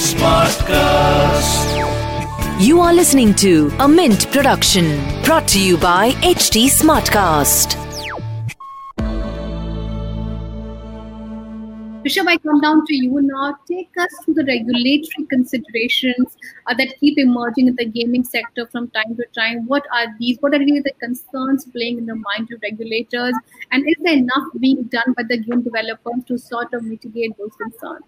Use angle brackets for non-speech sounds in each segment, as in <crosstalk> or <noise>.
Smartcast. You are listening to a Mint production brought to you by HT Smartcast. Rishabh, I come down to you now. Take us through the regulatory considerations uh, that keep emerging in the gaming sector from time to time. What are these? What are really the concerns playing in the mind of regulators? And is there enough being done by the game developers to sort of mitigate those concerns?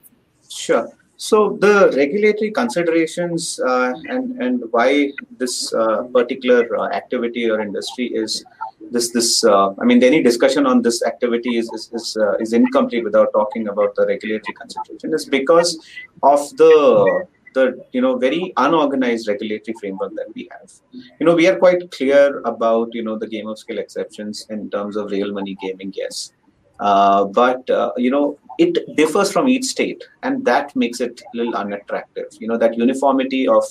Sure. So the regulatory considerations uh, and and why this uh, particular uh, activity or industry is this this uh, I mean any discussion on this activity is is is, uh, is incomplete without talking about the regulatory consideration. Is because of the the you know very unorganized regulatory framework that we have. You know we are quite clear about you know the game of skill exceptions in terms of real money gaming. Yes. Uh, but uh, you know it differs from each state and that makes it a little unattractive you know that uniformity of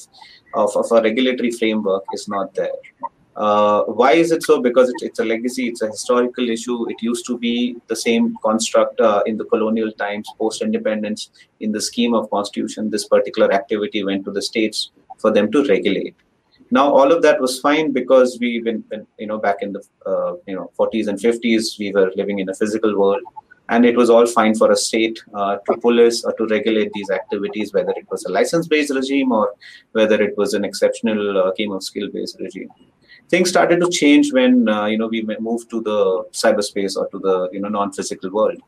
of, of a regulatory framework is not there uh, why is it so? Because it's, it's a legacy, it's a historical issue. It used to be the same construct uh, in the colonial times, post independence. In the scheme of constitution, this particular activity went to the states for them to regulate. Now, all of that was fine because we, been, you know, back in the uh, you know 40s and 50s, we were living in a physical world, and it was all fine for a state uh, to police or to regulate these activities, whether it was a license-based regime or whether it was an exceptional uh, game of skill-based regime things started to change when uh, you know we moved to the cyberspace or to the you know non-physical world.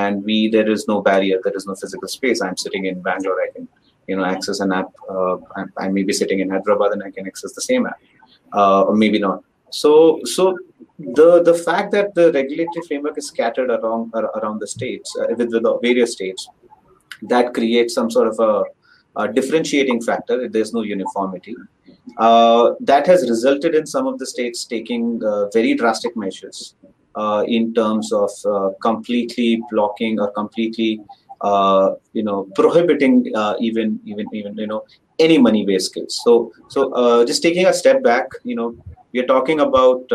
And we there is no barrier there is no physical space. I'm sitting in bangalore i can you know access an app uh, I, I, may be sitting in hyderabad and i can access the same app uh, or maybe not. So so the the fact that the regulatory framework is scattered around around the states uh, with, with the various states that creates some sort of a, a differentiating factor. There's no uniformity uh, that has resulted in some of the states taking uh, very drastic measures uh, in terms of uh, completely blocking or completely, uh, you know, prohibiting even even even you know any money-based skills. So so just taking a step back, you know, we are talking about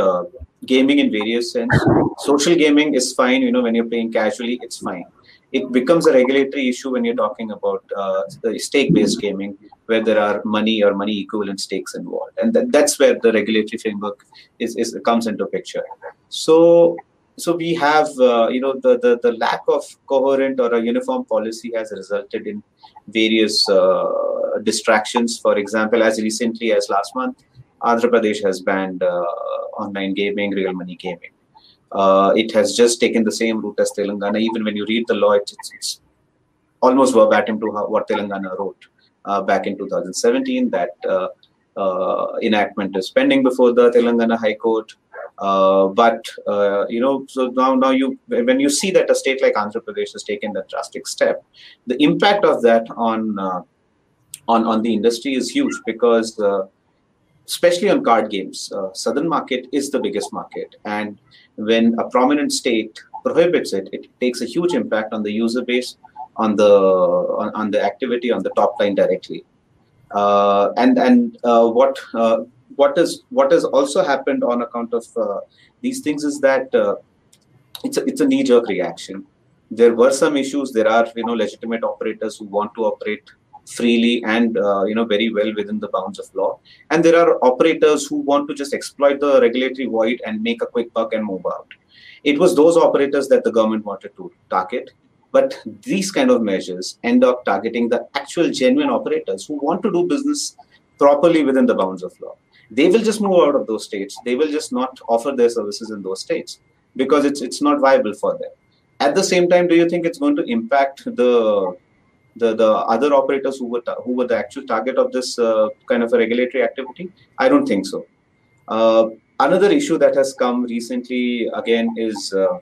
gaming in various sense. Social gaming is fine, you know, when you're playing casually, it's fine it becomes a regulatory issue when you're talking about uh, stake-based gaming, where there are money or money equivalent stakes involved, and that, that's where the regulatory framework is, is comes into picture. So, so we have uh, you know the, the the lack of coherent or a uniform policy has resulted in various uh, distractions. For example, as recently as last month, Andhra Pradesh has banned uh, online gaming, real money gaming. Uh, it has just taken the same route as Telangana. Even when you read the law, it's, it's almost verbatim to how, what Telangana wrote uh, back in 2017. That uh, uh, enactment is pending before the Telangana High Court. Uh, but uh, you know, so now now you when you see that a state like Andhra Pradesh has taken that drastic step, the impact of that on on on the industry is huge because especially on card games, southern market is the biggest market and when a prominent state prohibits it, it takes a huge impact on the user base, on the on, on the activity, on the top line directly. Uh, and and uh, what uh, what is what has also happened on account of uh, these things is that uh, it's a, it's a knee jerk reaction. There were some issues. There are you know legitimate operators who want to operate freely and uh, you know very well within the bounds of law. And there are operators who want to just exploit the regulatory void and make a quick buck and move out. It was those operators that the government wanted to target. But these kind of measures end up targeting the actual genuine operators who want to do business properly within the bounds of law. They will just move out of those states. They will just not offer their services in those states because it's it's not viable for them. At the same time do you think it's going to impact the the, the other operators who were who were the actual target of this uh, kind of a regulatory activity? I don't think so. Uh, another issue that has come recently again is uh,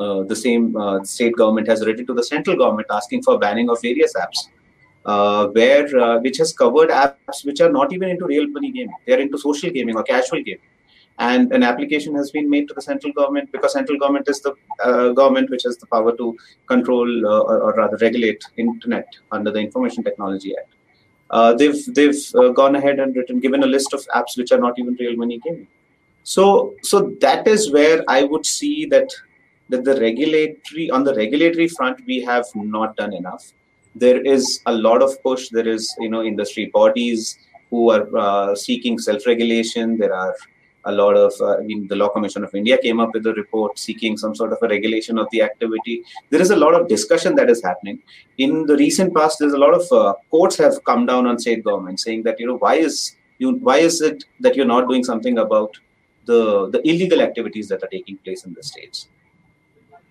uh, the same uh, state government has written to the central government asking for banning of various apps, uh, where which has covered apps which are not even into real money gaming; they are into social gaming or casual gaming. And an application has been made to the central government because central government is the uh, government which has the power to control uh, or, or, rather regulate internet under the Information Technology Act. they've they've gone ahead and written given a list of apps which are not even real money gaming. So so that is where I would see that that the regulatory on the regulatory front we have not done enough there is a lot of push there is you know industry bodies who are uh, seeking self regulation there are a lot of uh, i mean the law commission of india came up with a report seeking some sort of a regulation of the activity. There is a lot of discussion that is happening. In the recent past there's a lot of uh, courts have come down on state government saying that you know why is you why is it that you're not doing something about the the illegal activities that are taking place in the states?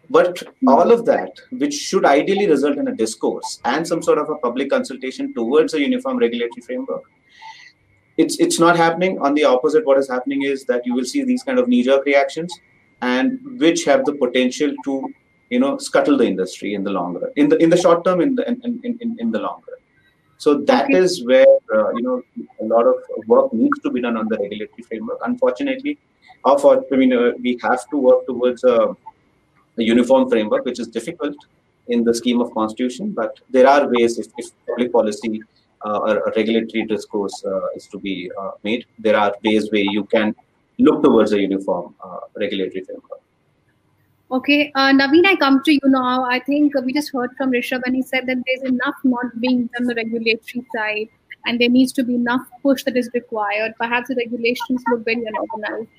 But all of that, which should ideally result in a discourse and some sort of a public consultation towards a uniform regulatory framework, it's it's not happening. On the opposite, what is happening is that you will see these kind of knee-jerk reactions, and which have the potential to, you know, scuttle the industry in the long run. In the in the short term, in the in in, in, in the long run. So that okay. is where uh, you know a lot of work needs to be done on the regulatory framework. Unfortunately, or for, I mean, uh, we have to work towards a uh, a uniform framework, which is difficult in the scheme of constitution. But there are ways if, if public policy or a regulatory discourse uh, is to be uh, made, there are ways where you can look towards a uniform uh, regulatory framework. Okay, uh, Naveen, I come to you now. I think we just heard from Rishabh, and he said that there's enough not being done on the regulatory side, and there needs to be enough push that is required. Perhaps the regulations look very unorganized.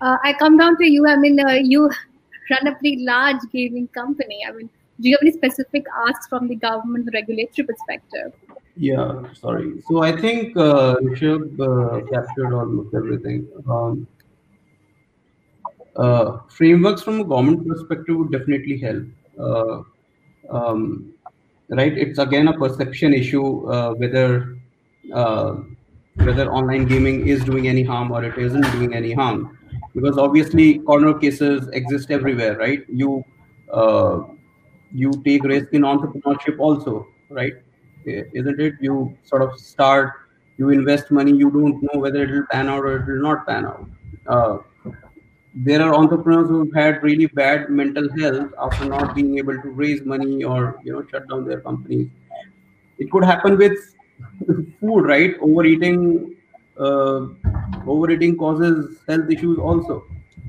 Uh, I come down to you. I mean, uh, you <laughs> run a pretty large gaming company. I mean, do you have any specific asks from the government regulatory perspective? Yeah, sorry. So I think uh, Rishabh uh, captured almost everything. Um, uh, frameworks from a government perspective would definitely help. Uh, um, right? It's again a perception issue uh, whether uh, whether online gaming is doing any harm or it isn't doing any harm because obviously corner cases exist everywhere right you uh, you take risk in entrepreneurship also right? Isn't it? You sort of start you invest money you don't know whether it will pan out or it will not pan out. Uh, there are entrepreneurs who've had really bad mental health after not being able to raise money or you know shut down their companies. It could happen with <laughs> food right? Overeating uh, overeating causes health issues also.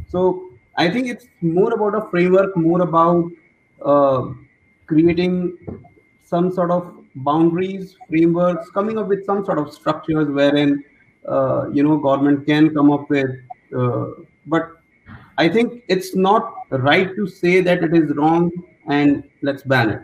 So I think it's more about a framework, more about uh, creating some sort of boundaries, frameworks, coming up with some sort of structures wherein uh, you know government can come up with. Uh, but I think it's not right to say that it is wrong and let's ban it.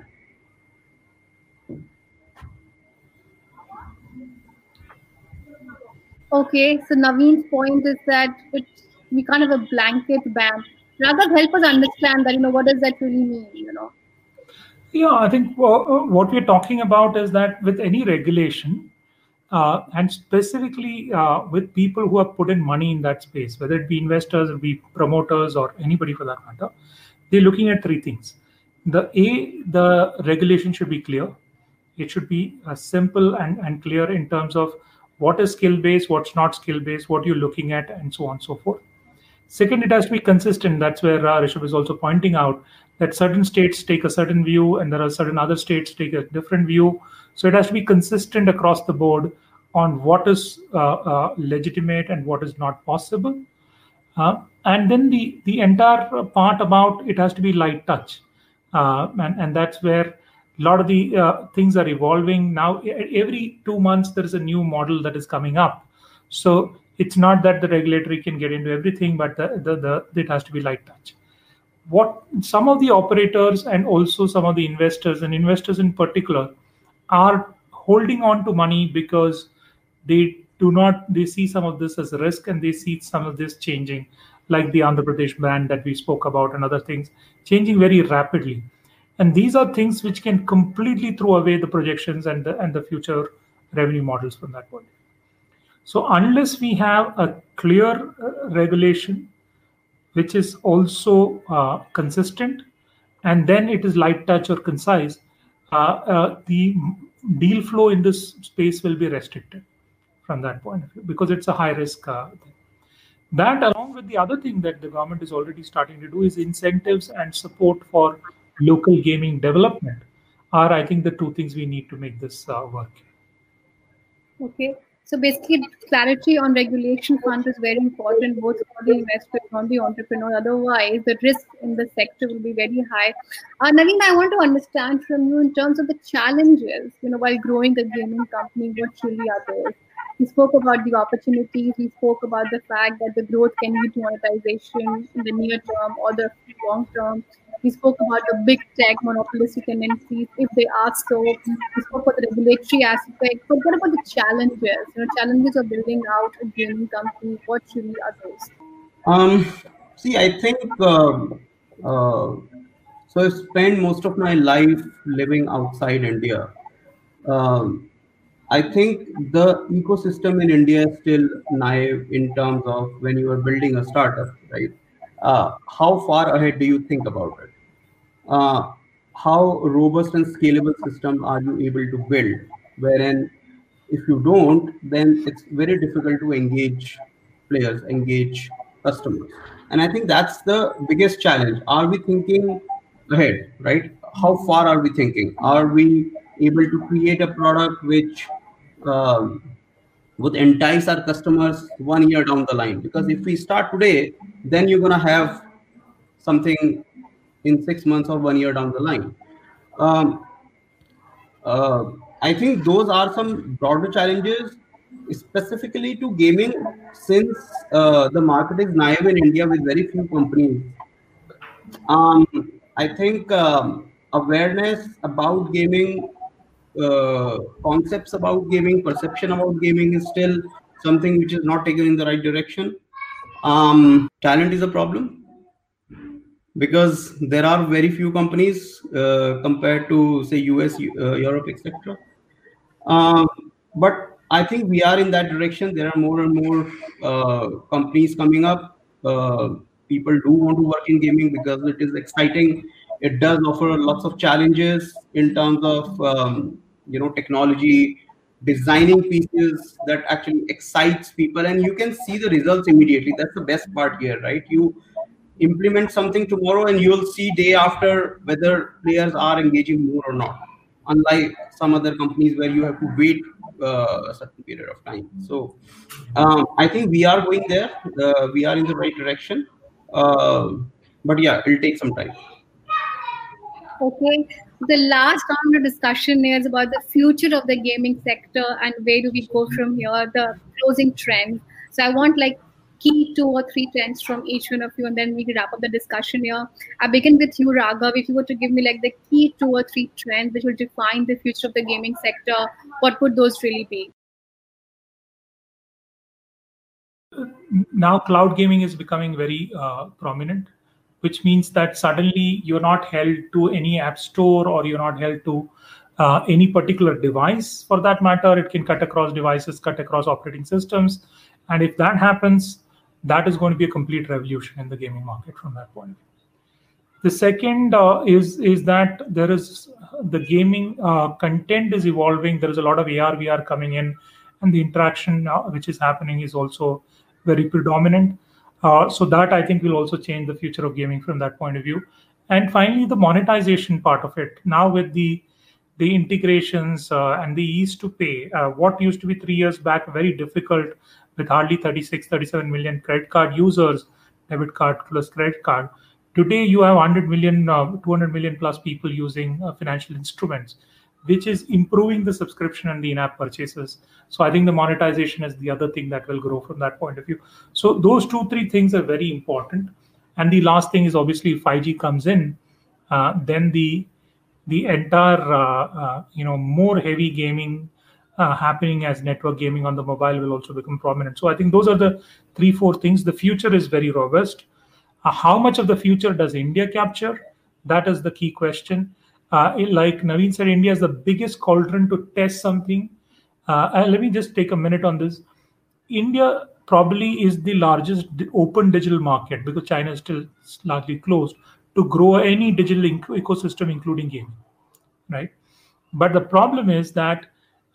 Okay, so Naveen's point is that it's, we can't have a blanket ban. Rather, help us understand that, you know, what does that really mean, you know? Yeah, I think uh, what we're talking about is that with any regulation, uh, and specifically uh, with people who have put in money in that space, whether it be investors or be promoters or anybody for that matter, they're looking at three things. The A, the regulation should be clear. It should be uh, simple and, and clear in terms of what is skill based, what's not skill based, what you're looking at, and so on and so forth. Second, it has to be consistent. That's where uh, Rishabh is also pointing out that certain states take a certain view and there are certain other states take a different view. So it has to be consistent across the board on what is uh, uh, legitimate and what is not possible. Uh, and then the, the entire part about it has to be light touch. Uh, and, and that's where a lot of the uh, things are evolving now every two months there is a new model that is coming up so it's not that the regulatory can get into everything but the, the, the, it has to be light touch what some of the operators and also some of the investors and investors in particular are holding on to money because they do not they see some of this as a risk and they see some of this changing like the andhra pradesh ban that we spoke about and other things changing very rapidly and these are things which can completely throw away the projections and the, and the future revenue models from that point. So unless we have a clear uh, regulation, which is also uh, consistent, and then it is light touch or concise, uh, uh, the deal flow in this space will be restricted from that point of view because it's a high risk uh, thing. That, along with the other thing that the government is already starting to do, is incentives and support for local gaming development, are I think the two things we need to make this uh, work. Okay. So basically, clarity on regulation front is very important, both for the investor and the entrepreneur. Otherwise, the risk in the sector will be very high. Uh, Naveen, I want to understand from you in terms of the challenges, you know, while growing a gaming company, what really are those? We spoke about the opportunities. We spoke about the fact that the growth can lead to monetization in the near term or the long term. We spoke about the big tech monopolistic tendencies if they are so. We spoke about the regulatory aspect. But what about the challenges? You know, challenges of building out a gaming company. What really are those? Um, see, I think um, uh, so. I spent most of my life living outside India. Um, I think the ecosystem in India is still naive in terms of when you are building a startup, right? Uh, how far ahead do you think about it? Uh, how robust and scalable system are you able to build? Wherein, if you don't, then it's very difficult to engage players, engage customers. And I think that's the biggest challenge. Are we thinking ahead, right? How far are we thinking? Are we able to create a product which um, would entice our customers one year down the line? Because if we start today, then you're going to have something in six months or one year down the line. Um, uh, I think those are some broader challenges specifically to gaming since uh, the market is naive in India with very few companies. Um, I think um, awareness about gaming, uh, concepts about gaming, perception about gaming is still something which is not taken in the right direction. Um, talent is a problem because there are very few companies uh, compared to say US, uh, Europe, etc. Um, but I think we are in that direction. There are more and more uh, companies coming up. Uh, people do want to work in gaming because it is exciting. It does offer lots of challenges in terms of um, you know technology, designing pieces that actually excites people, and you can see the results immediately. That's the best part here, right? You implement something tomorrow, and you'll see day after whether players are engaging more or not. Unlike some other companies where you have to wait uh, a certain period of time. So um, I think we are going there. Uh, we are in the right direction. Uh, but yeah, it'll take some time. Okay. The last round of discussion is about the future of the gaming sector and where do we go from here, the closing trend So I want like key two or three trends from each one of you, and then we wrap up the discussion here. I begin with you, Raghav. If you were to give me like the key two or three trends which will define the future of the gaming sector, what would those really be? Now, cloud gaming is becoming very uh, prominent, which means that suddenly you're not held to any app store or you're not held to uh, any particular device for that matter. It can cut across devices, cut across operating systems. And if that happens, that is going to be a complete revolution in the gaming market from that point. The second uh, is is that there is the gaming uh, content is evolving. There is a lot of AR VR coming in, and the interaction uh, which is happening is also very predominant. Uh, so that I think will also change the future of gaming from that point of view. And finally, the monetization part of it. Now with the the integrations uh, and the ease to pay, uh, what used to be three years back very difficult with hardly 36, 37 million credit card users, debit card plus credit card. Today, you have 100 million, uh, 200 million plus people using uh, financial instruments, which is improving the subscription and the in-app purchases. So I think the monetization is the other thing that will grow from that point of view. So those two, three things are very important. And the last thing is obviously if 5G comes in, uh, then the the entire uh, uh, you know more heavy gaming uh, happening as network gaming on the mobile will also become prominent. So I think those are the three, four things. The future is very robust. Uh, how much of the future does India capture? That is the key question. Uh, like Naveen said, India is the biggest cauldron to test something. Uh, let me just take a minute on this. India probably is the largest open digital market because China is still largely closed to grow any digital ecosystem, including gaming, right? But the problem is that uh,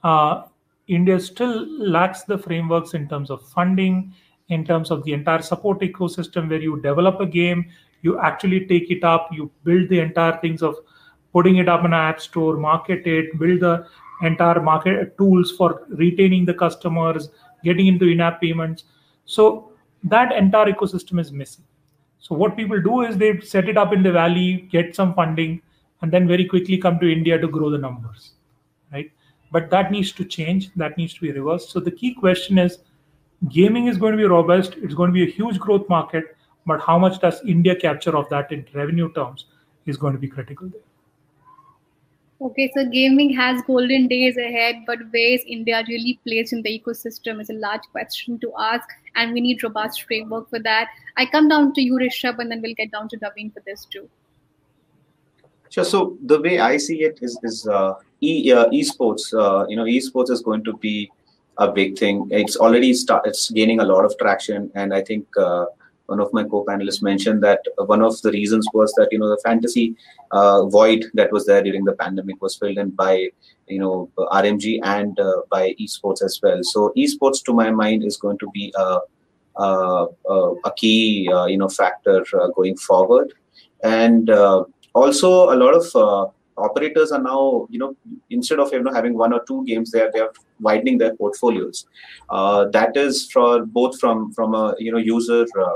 Uh, India still lacks the frameworks in terms of funding, in terms of the entire support ecosystem, where you develop a game, you actually take it up, you build the entire things of putting it up in an app store, market it, build the entire market tools for retaining the customers, getting into in-app payments. So that entire ecosystem is missing. So what people do is they set it up in the valley, get some funding, and then very quickly come to India to grow the numbers, right? But that needs to change. That needs to be reversed. So the key question is, gaming is going to be robust. It's going to be a huge growth market, but how much does India capture of that in revenue terms is going to be critical there. Okay, so gaming has golden days ahead, but where is India really placed in the ecosystem is a large question to ask, and we need robust framework for that. I come down to you, Rishabh, and then we'll get down to Naveen for this too. Sure. So the way I see it is, is uh, e uh, esports. Uh, you know, esports is going to be a big thing. It's already start. It's gaining a lot of traction, and I think uh, one of my co-panelists mentioned that one of the reasons was that you know the fantasy uh, void that was there during the pandemic was filled in by you know RMG and uh, by esports as well. So esports, to my mind, is going to be a a, a key uh, you know factor uh, going forward, and uh, also a lot of operators are now you know instead of you know having one or two games they are they are widening their portfolios. Uh, that is for both from from a you know user uh,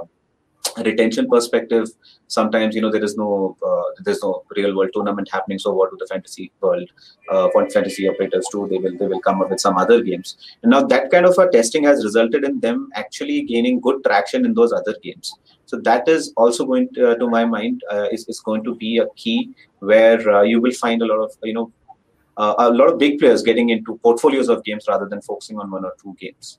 retention perspective sometimes you know there is no uh, there's no real world tournament happening. So what do the fantasy world uh, fantasy operators do? They will they will come up with some other games. And now that kind of a testing has resulted in them actually gaining good traction in those other games. So that is also going to, uh, to my mind uh, is, is going to be a key where uh, you will find a lot of you know uh, a lot of big players getting into portfolios of games rather than focusing on one or two games.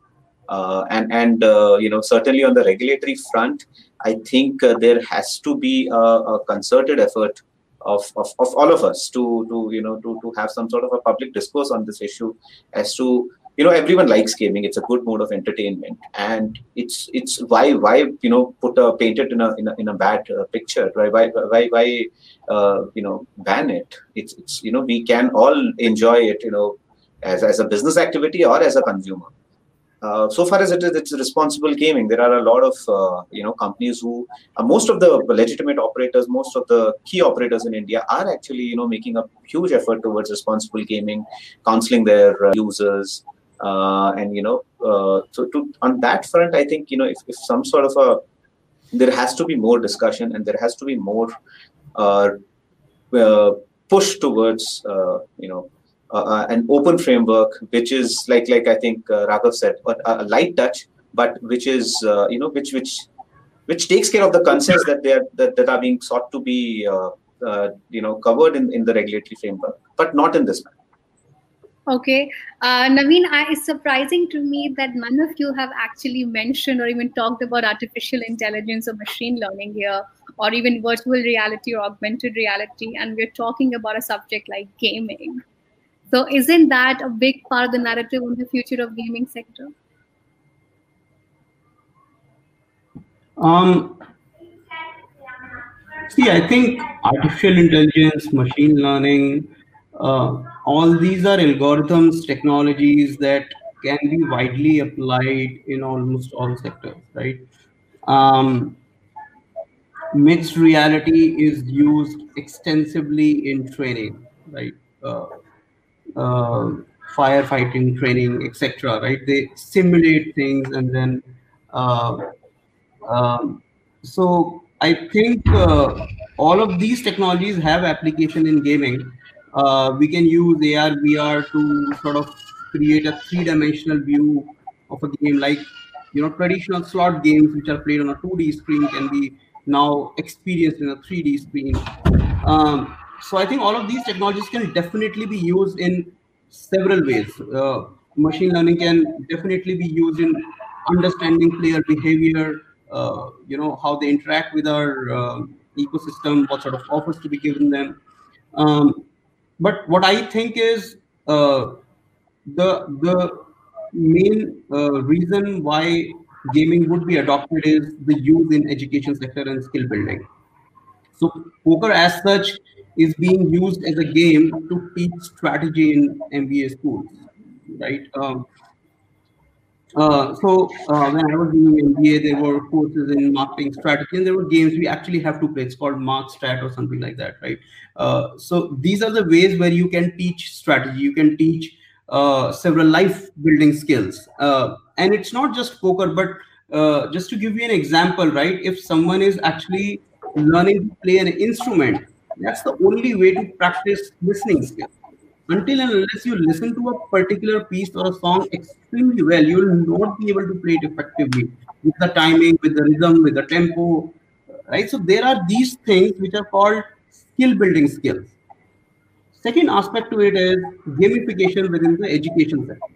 And and you know certainly on the regulatory front i think uh, there has to be a, a concerted effort of, of, of all of us to to you know to, to have some sort of a public discourse on this issue as to you know everyone likes gaming. It's a good mode of entertainment. And it's it's why why you know put a paint it in a in a, in a bad uh, picture right? Why why why uh, you know ban it? It's it's you know we can all enjoy it you know as as a business activity or as a consumer uh, so far as it is, it's responsible gaming. There are a lot of uh, you know companies who, uh, most of the legitimate operators, most of the key operators in India are actually you know making a huge effort towards responsible gaming, counseling their uh, users, uh, and you know so to, on that front, I think you know if, if some sort of a there has to be more discussion and there has to be more push towards you know uh, uh, an open framework, which is like like I think uh, Raghav said, but a light touch, but which is uh, you know which which which takes care of the concerns that they are that, that are being sought to be uh, uh, you know covered in, in the regulatory framework, but not in this manner. Okay, Naveen, I, it's surprising to me that none of you have actually mentioned or even talked about artificial intelligence or machine learning here, or even virtual reality or augmented reality, and we're talking about a subject like gaming. So isn't that a big part of the narrative on the future of gaming sector? Um, see, I think artificial intelligence, machine learning, uh, all these are algorithms, technologies that can be widely applied in almost all sectors, right? Um, mixed reality is used extensively in training, right? Uh, uh, firefighting training, etc. Right? They simulate things, and then uh, um, so I think uh, all of these technologies have application in gaming. Uh, we can use AR, VR to sort of create a three-dimensional view of a game, like you know traditional slot games which are played on a 2D screen can be now experienced in a 3D screen. Um, so I think all of these technologies can definitely be used in several ways. Uh, machine learning can definitely be used in understanding player behavior, uh, you know, how they interact with our uh, ecosystem, what sort of offers to be given them. Um, but what I think is uh, the the main uh, reason why gaming would be adopted is the use in education sector and skill building So poker as such is being used as a game to teach strategy in MBA schools, right? Um, uh, so uh, when I was doing MBA, there were courses in marketing strategy, and there were games we actually have to play. It's called Markstrat or something like that, right? Uh, so these are the ways where you can teach strategy. You can teach uh, several life building skills, uh, and it's not just poker. But uh, just to give you an example, right? If someone is actually learning to play an instrument, that's the only way to practice listening skills until and unless you listen to a particular piece or a song extremely well, you will not be able to play it effectively with the timing, with the rhythm, with the tempo, right? So there are these things which are called skill building skills. Second aspect to it is gamification within the education sector,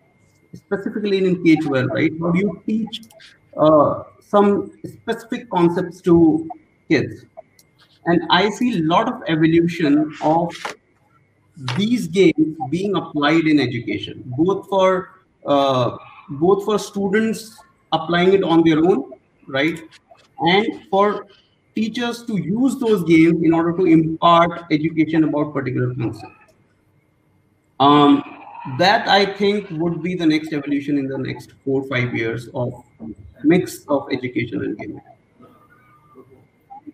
specifically in K12, right? How do you teach uh, some specific concepts to kids? And I see a lot of evolution of these games being applied in education, both for uh, both for students applying it on their own, right, and for teachers to use those games in order to impart education about particular concepts. Um, that I think would be the next evolution in the next four five years of mix of education and gaming.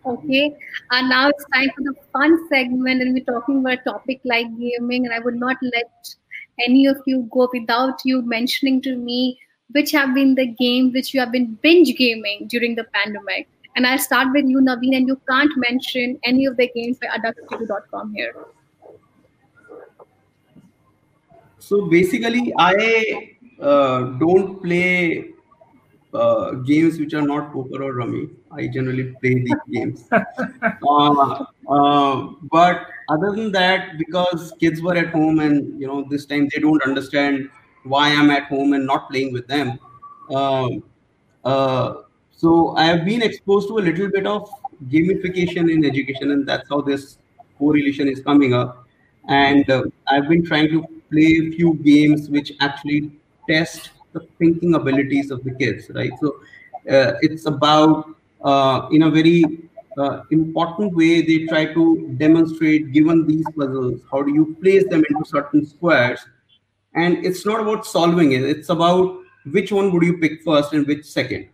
Okay, and now it's time for the fun segment, and we're talking about a topic like gaming. And I would not let any of you go without you mentioning to me which have been the games which you have been binge gaming during the pandemic. And I'll start with you, Naveen, and you can't mention any of the games by adda52.com here. So basically, I uh, don't play uh, games which are not poker or rummy. I generally play these <laughs> games. Uh, uh, but other than that, because kids were at home and you know this time they don't understand why I'm at home and not playing with them. Um, uh, so I have been exposed to a little bit of gamification in education, and that's how this correlation is coming up. And uh, I've been trying to play a few games which actually test the thinking abilities of the kids, right? So uh, it's about, uh, in a very uh, important way, they try to demonstrate, given these puzzles, how do you place them into certain squares? And it's not about solving it, it's about which one would you pick first and which second.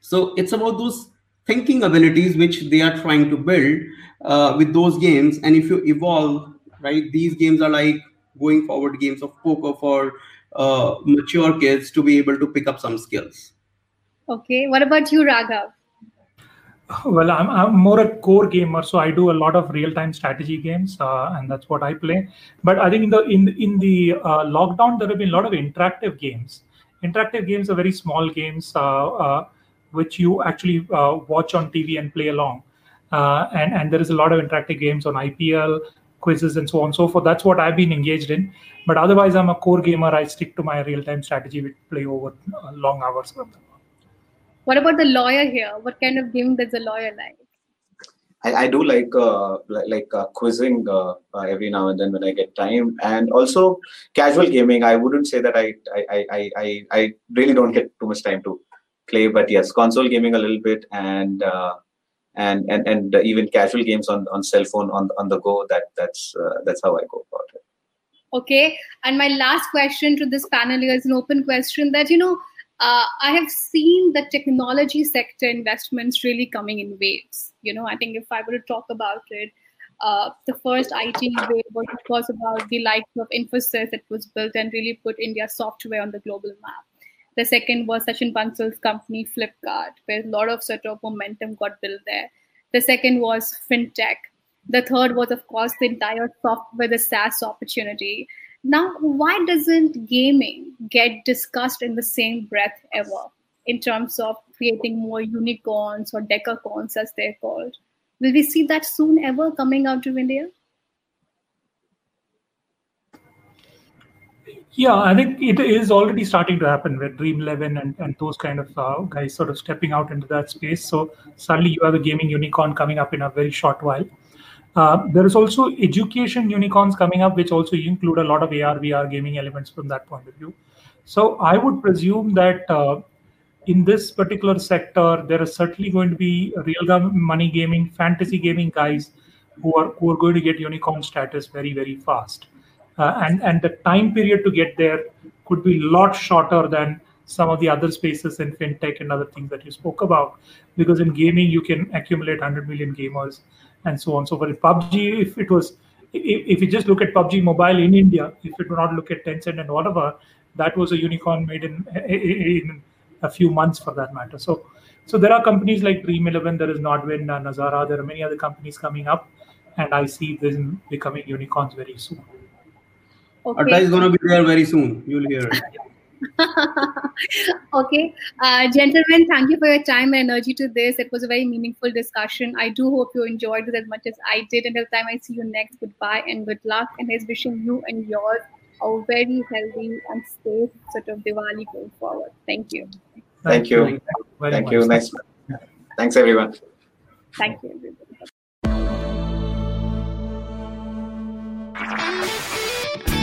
So it's about those thinking abilities which they are trying to build uh, with those games. And if you evolve, right, these games are like going forward games of poker for uh, mature kids to be able to pick up some skills. Okay, what about you, Raghav? Well, I'm, I'm more a core gamer, so I do a lot of real-time strategy games, uh, and that's what I play. But I think in the in in the uh, lockdown, there have been a lot of interactive games. Interactive games are very small games, uh, uh which you actually uh, watch on TV and play along. Uh, and and there is a lot of interactive games on IPL, quizzes, and so on and so forth. That's what I've been engaged in. But otherwise, I'm a core gamer. I stick to my real time strategy, which play over uh, long hours. What about the lawyer here? What kind of game does the lawyer like? I, I do like uh, like, uh, quizzing uh, uh, every now and then when I get time, and also casual gaming. I wouldn't say that I I, I, I, I really don't get too much time to play, but yes, console gaming a little bit, and uh, and and and even casual games on on cell phone on on the go. That that's that's how I go about it. Okay. And my last question to this panel is an open question that, you know, uh, I have seen the technology sector investments really coming in waves. You know, I think if I were to talk about it, uh, the first IT wave was, was about the likes of Infosys that was built and really put India software on the global map. The second was Sachin Bansal's company Flipkart, where a lot of sort of momentum got built there. The second was fintech, the third was, of course, the entire software, the SaaS opportunity. Now, why doesn't gaming get discussed in the same breath ever in terms of creating more unicorns or decacorns, as they're called? Will we see that soon ever coming out of India? Yeah, I think it is already starting to happen with Dream Eleven and, and those kind of uh, guys sort of stepping out into that space. So suddenly you have a gaming unicorn coming up in a very short while. Uh, there is also education unicorns coming up, which also include a lot of AR, VR gaming elements from that point of view. So I would presume that uh, in this particular sector, there is certainly going to be real money gaming, fantasy gaming guys who are who are going to get unicorn status very very fast, and and the time period to get there could be a lot shorter than some of the other spaces in fintech and other things that you spoke about, because in gaming you can accumulate 100 million gamers and so on. So for PUBG, if it was if, if you just look at PUBG Mobile in India, if you do not look at Tencent and whatever, that was a unicorn made in, in a few months for that matter. So, so there are companies like Dream Eleven, there is Nodwin, uh, Nazara, there are many other companies coming up, and I see them becoming unicorns very soon. Okay. Adda is going to be there very soon. You'll hear it. <laughs> okay, uh, gentlemen, thank you for your time and energy to this. It was a very meaningful discussion. I do hope you enjoyed it as much as I did. Until the time I see you next, goodbye and good luck. And he's wishing you and yours a very healthy and safe sort of Diwali going forward. Thank you. Thank you. Thank you. Nice. Thanks, everyone. Thank you, everybody.